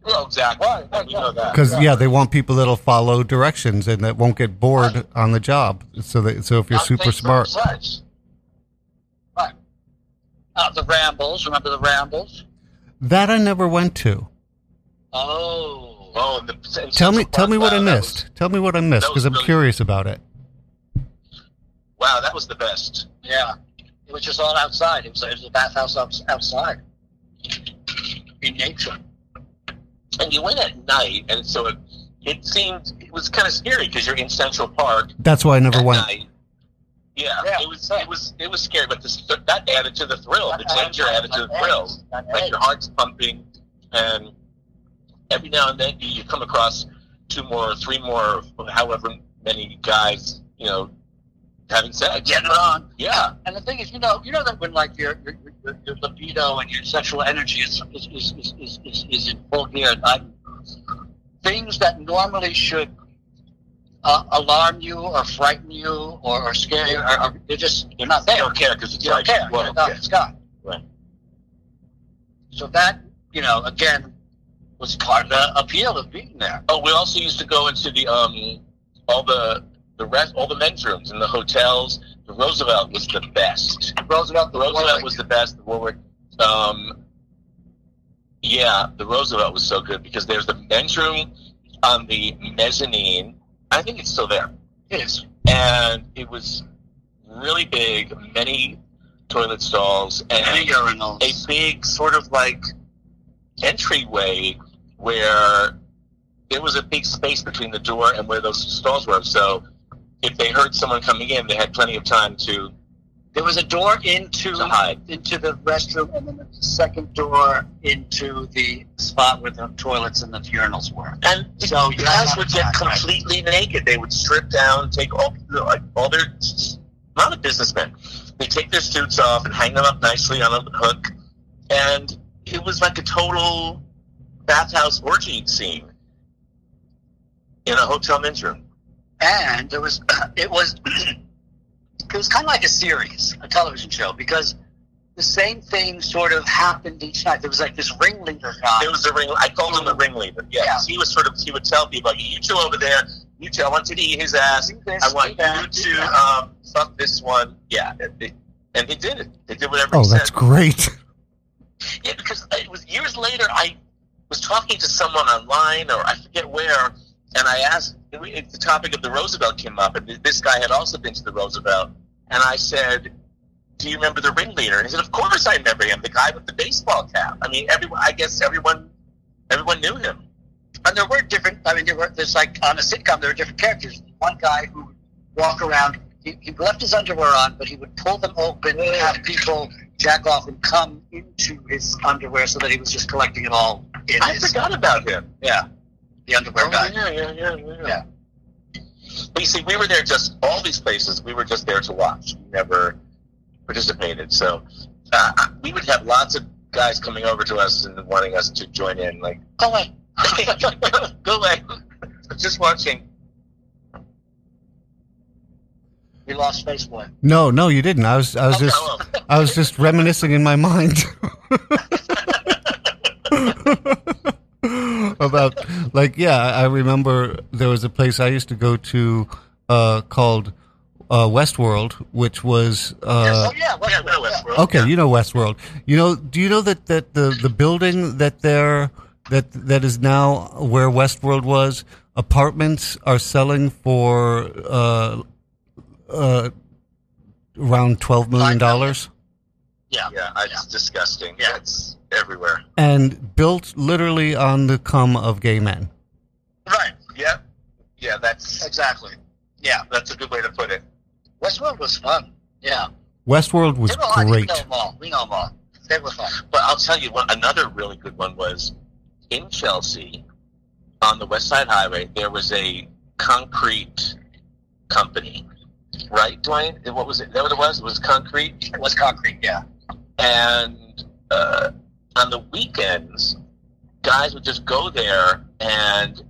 Well, exactly. We know that. because yeah they want people that'll follow directions and that won't get bored on the job so that so if you're Not super smart besides. Uh, the Rambles. Remember the Rambles? that I never went to. Oh. Oh, and the, and Tell me Central tell me what I wow, that missed. was- Tell me what I missed because I'm really- curious about it. wow, that was the best. Yeah. It was just all outside. It was, it was a bathhouse outside. In nature. And you went at night, and so it, it seemed it was kind of scary because you're in Central Park That's why I never went. night. Yeah, Yeah. it was it was it was scary, but this, that added to the thrill. The danger added to the thrill. Like your heart's pumping, and every now and then you, you come across two more, three more, however many guys, you know, having sex. Getting it on. Yeah. And the thing is, you know, you know that when like your your, your, your libido and your sexual energy is is, is, is, is, is, is in full gear, like, things that normally should uh, alarm you or frighten you or, or scare you, are, are, they're just they're not You there. don't care because it's You don't care. well, yeah. It's gone. Right. So that you know, again, was part of the appeal of being there. Oh, we also used to go into the um all the the rest all the men's rooms in the hotels. The Roosevelt was the best. Roosevelt, The Roosevelt was the best. The Warwick, um, yeah, the Roosevelt was so good because there's the men's room on the mezzanine. I think it's still there, It is. and it was really big, many toilet stalls, and urinals. a big sort of like entryway where there was a big space between the door and where those stalls were. So if they heard someone coming in, they had plenty of time to There was a door into to hide. into the restroom, and then the second door into the spot where the toilets and the urinals were. And the So you guys would get hide, right. completely naked. They would strip down, take all, like, all their, not a businessman. They take their suits off and hang them up nicely on a hook. And it was like a total bathhouse orgy scene in a hotel men's room. And it was [clears throat] it was [clears throat] it was kind of like a series, a television show, because the same thing sort of happened each night. There was like this ringleader guy. There was a ring. I called him the ringleader. Yes, he was sort of. He would tell people, like, "You two over there. You two. I want you to eat his ass. This, I want do that, you do to um, fuck this one." Yeah, and they, and they did it. They did whatever. Oh, he that's said. great. Yeah, because it was years later. I was talking to someone online, or I forget where, and I asked. It, the topic of the Roosevelt came up, and this guy had also been to the Roosevelt, and I said, "Do you remember the ringleader?" And he said, "Of course I remember him. The guy with the baseball cap. I mean, everyone. I guess everyone, everyone knew him." And there were different. I mean, there were. There's like on a sitcom, there were different characters. One guy who would walk around. He, he left his underwear on, but he would pull them open, and have people jack off and come into his underwear, so that he was just collecting it all in I his. forgot about him. Yeah, the underwear Oh, guy. yeah, yeah, yeah, yeah. Yeah. But you see, we were there just all these places. We were just there to watch. We never participated. So uh, we would have lots of guys coming over to us and wanting us to join in. Like, Go away. [laughs] go away. [laughs] Just watching. We lost Spaceboy. No, no, you didn't. I was, I was just, I was just reminiscing in my mind [laughs] about, like, yeah, I remember there was a place I used to go to uh, called uh, Westworld, which was. Uh, oh yeah, well, yeah, Westworld. Okay, Yeah. you know Westworld. You know, do you know that, that the, the building that there that that is now where Westworld was, apartments are selling for uh, uh, around twelve million dollars, yeah. Yeah, it's disgusting. Yeah. It's everywhere. and built literally on the come of gay men. Right. Yeah, yeah, that's Exactly. Yeah. that's a good way to put it. Westworld was fun. Yeah. Westworld was They were all- We great. know them all. We know them all. They were fun. But I'll tell you one. Another really good one was in Chelsea, on the West Side Highway. There was a concrete company, right, Dwayne? What was it? That what it was? It was concrete. It was concrete. Yeah. and uh, on the weekends, guys would just go there and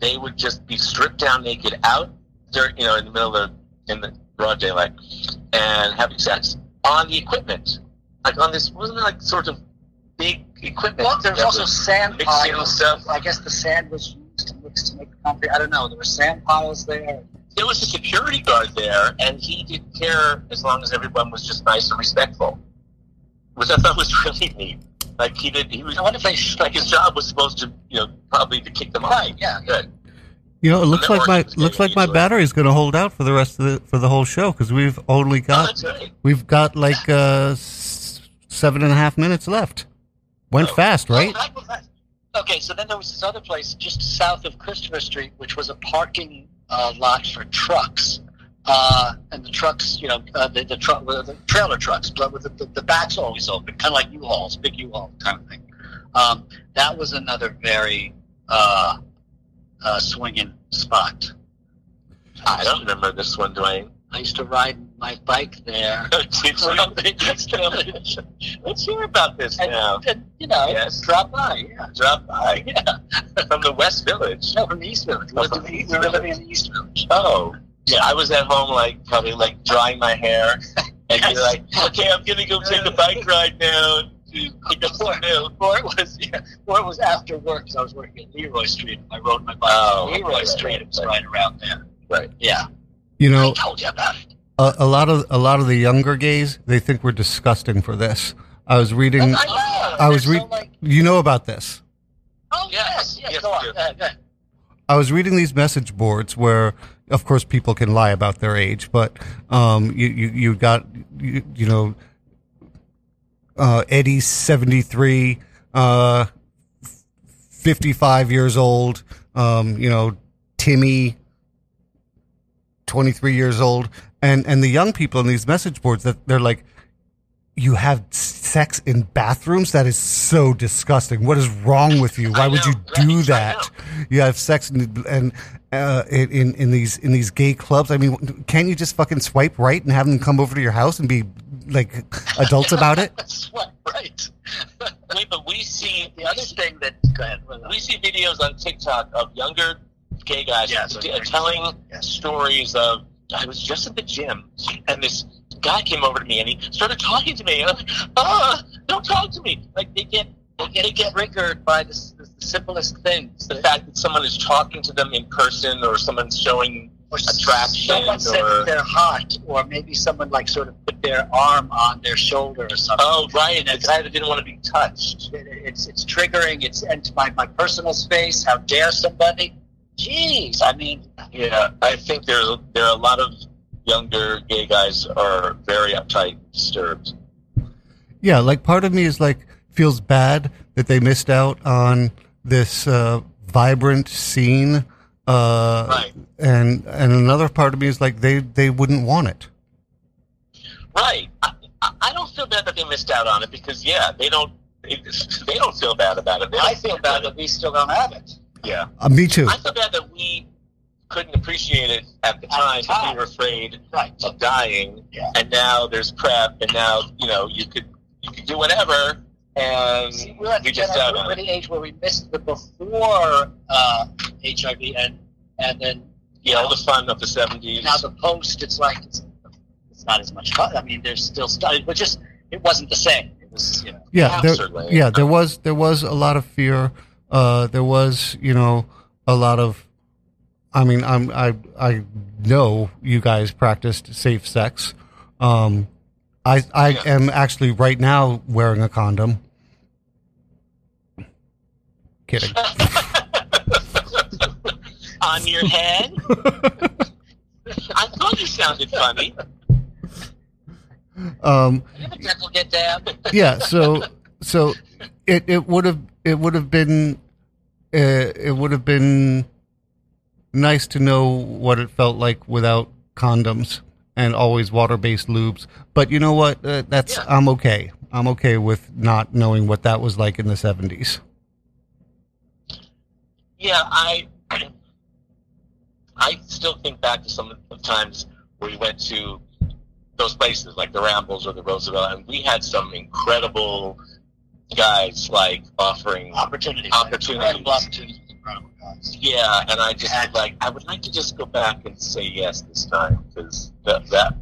they would just be stripped down naked out there, you know, in the middle of the, in the broad daylight and having sex on the equipment, like on this wasn't it like sort of big equipment. Well, there was also sand mixing piles. stuff. I guess the sand was used to mix to make concrete. I don't know. There were sand piles there. There was a security guard there, and he didn't care as long as everyone was just nice and respectful, which I thought was [laughs] really neat. Like he did, he was I wonder if they like his job was supposed to, you know, probably to kick them off. Right, yeah. Good. You know, it looks like my looks getting like my easily. battery's going to hold out for the rest of the for the whole show because we've only Oh, got that's right. we've got like uh, s- seven and a half minutes left. Went Oh. fast, right? Oh, that was nice. Okay, so then there was this other place just south of Christopher Street, which was a parking uh, lot for trucks. Uh, and the trucks, you know, uh, the, the, truck, the trailer trucks, but with the, the, the back's always open, kind of like U-Hauls, big U-Haul kind of thing. Um, that was another very uh, uh, swinging spot. I don't remember this one, Dwayne. I used to ride my bike there. [laughs] [laughs] Let's hear about this And, now. and, you know, Yes. drop by, yeah. Drop by [laughs] Yeah. from the West Village. No, from the East Village. We Oh, from the the- East we were living Village. in the East Village. Oh, yeah. I was at home, like probably like drying my hair, and Yes. you're like, "Okay, I'm gonna go take a bike ride now." to Pick up some milk. Or it was, yeah, or it was after work because I was working at Leroy Street. I rode my bike Oh, on Leroy right, Street. right, It was right. right around there. Right. Yeah, You know. I told you about it. A, a lot of a lot of the younger gays they think we're disgusting for this. I was reading. I know. I was They're so, like, You know about this? oh yes, yes. yes, go I on. do. Go ahead. I was reading these message boards where, of course, people can lie about their age, but um, you you you got you, you know, uh, Eddie's seventy three, uh, fifty five years old. Um, you know, Timmy, twenty three years old, and and the young people in these message boards that they're like. You have sex in bathrooms? That is so disgusting. What is wrong with you? Why would you do that? You have sex in, and uh, in in these in these gay clubs. I mean, can't you just fucking swipe right and have them come over to your house and be like adults about it? [laughs] That's what, right. [laughs] Wait, but we see The other thing that go ahead. we see videos on TikTok of younger gay guys Yes, t- telling Yes. stories of I was just at the gym and this guy came over to me and he started talking to me and I'm like, ah, don't talk to me. Like they get They get, get triggered by the, simplest things. the fact that someone is talking to them in person or someone's showing or attraction someone said or- they're hot, or maybe someone like sort of put their arm on their shoulder or something. oh right, and the guy that didn't want to be touched. It- it's it's triggering. It's into my, my personal space. How dare somebody? Jeez, I mean, Yeah, I think there's there are a lot of younger gay guys are very uptight, disturbed. Yeah, like part of me is like feels bad that they missed out on this uh, vibrant scene, uh, Right. and and another part of me is like they they wouldn't want it. Right. I, I I don't feel bad that they missed out on it because yeah, they don't it, they don't feel bad about it. They I feel bad that we still don't have it. Yeah. Uh, me too. I feel bad that we couldn't appreciate it at the At the time. because. We were afraid Right. of dying, Yeah. and now there's PrEP, and now you know you could you could do whatever, and See, we're at we the, just gener- out we're at it. the age where we missed the before uh, HIV and and then Yeah, all the fun of the '70s. now the post. It's like it's, it's not as much fun. I mean, there's still stuff, but just it wasn't the same. It was, you know, Yeah, there, yeah, there was there was a lot of fear. Uh, there was, you know, a lot of. I mean, I'm I I know you guys practiced safe sex. Um, I I Yeah. am actually right now wearing a condom. Kidding. [laughs] On your head? [laughs] I thought you sounded funny. Um, you have a dental get down. yeah so so it it would have it would have been uh, it would have been nice to know what it felt like without condoms and always water-based lubes. But you know what? Uh, that's Yeah. i'm okay. I'm okay with not knowing what that was like in the 70s Yeah, I [clears throat] I still think back to some of the times where we went to those places like the Rambles or the Roosevelt, and we had some incredible guys like offering Opportunities. Opportunities. Incredible opportunities. Yeah, and I just would like I would like to just go back and say yes this time because that that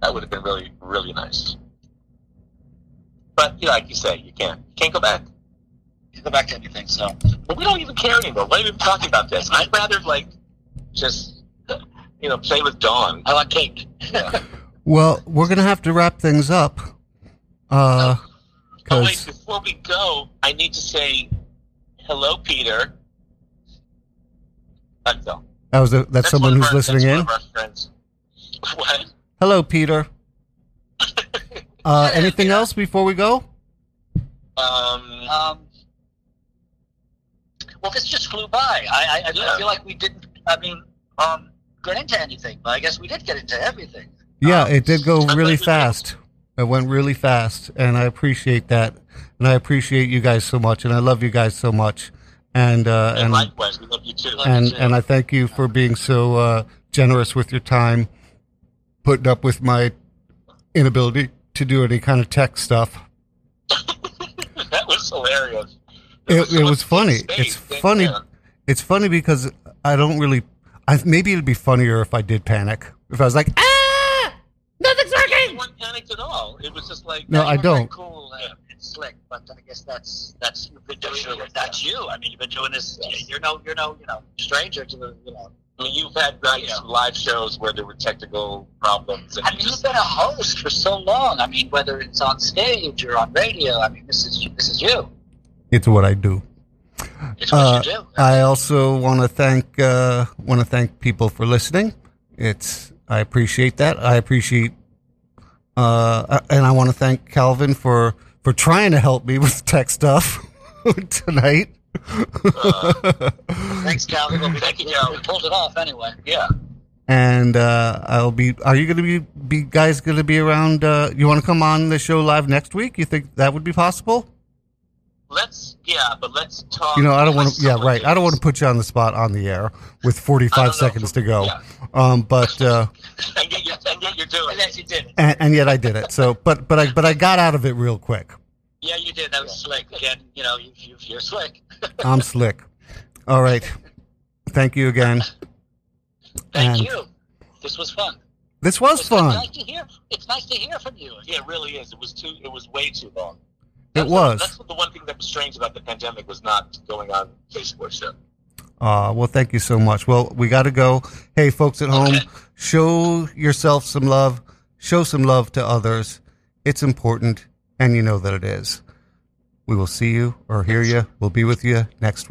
that would have been really really nice. But you know, like you say, you can't you can't go back. You go back to anything, so. But we don't even care anymore. Why are we even talking about this? I'd rather like just you know play with Dawn. I want cake. [laughs] well we're gonna have to wrap things up uh Oh wait, before we go, I need to say hello, Peter. That's all. that was a, that's, someone who's our- listening that's in One of our friends. [laughs] What? hello peter [laughs] uh anything else before we go Um, Um, well, this just flew by. I, I, I Yeah. feel like we didn't. I mean, um, get into anything, but I guess we did get into everything. Yeah, Um, it did go really glad we fast. It went really fast, and I appreciate that. And I appreciate you guys so much, and I love you guys so much. And uh, and and likewise, we love you too. and and I thank you for being so uh, generous with your time, putting up with my inability to do any kind of tech stuff. [laughs] that was hilarious. It, so it much was funny. It's funny. you. It's funny because I don't really. I maybe it'd be funnier if I did panic. If I was like, ah, nothing's You working. weren't panicked at all. It was just like No, I don't. Cool and, and slick, but I guess that's that's you've been doing it. That's you. I mean, you've been doing this. You're no, you're no, you know, stranger to the, you know. I mean, you've had nights Yeah. live shows where there were technical problems. And I you mean, you've been a host for so long. I mean, whether it's on stage or on radio, I mean, this is this is you. It's what I do. It's what Uh, you do. I also want to thank uh, want to thank people for listening. It's I appreciate that. I appreciate, uh, and I want to thank Calvin for for trying to help me with tech stuff [laughs] tonight. Thanks, Calvin. Well, we, Thank you, we pulled it off anyway. yeah. and uh, I'll be. Are you going to be be guys going to be around? Uh, you want to come on the show live next week? You think that would be possible? Let's yeah, but let's talk. You know, I don't want to. Yeah, right. I don't want to put you on the spot on the air with forty five seconds to go. Yeah. Um, but. Uh, [laughs] and yet, and yet you're doing And it. yes, you did. and, and yet I did it. So, but but I but I got out of it real quick. Yeah, you did. That was slick. Again, you know, you, you, you're slick. [laughs] I'm slick. All right. Thank you again. Thank And you. This was fun. This was It's fun. nice to hear. It's nice to hear from you. Yeah, it really is. It was too. It was way too long. It That's- was. That's the one thing that was strange about the pandemic was not going on Facebook show. Uh, well, thank you so much. Well, we got to go. Hey, folks at home, Okay. Show yourself some love. Show some love to others. It's important, and you know that it is. We will see you or hear you. We'll be with you next week.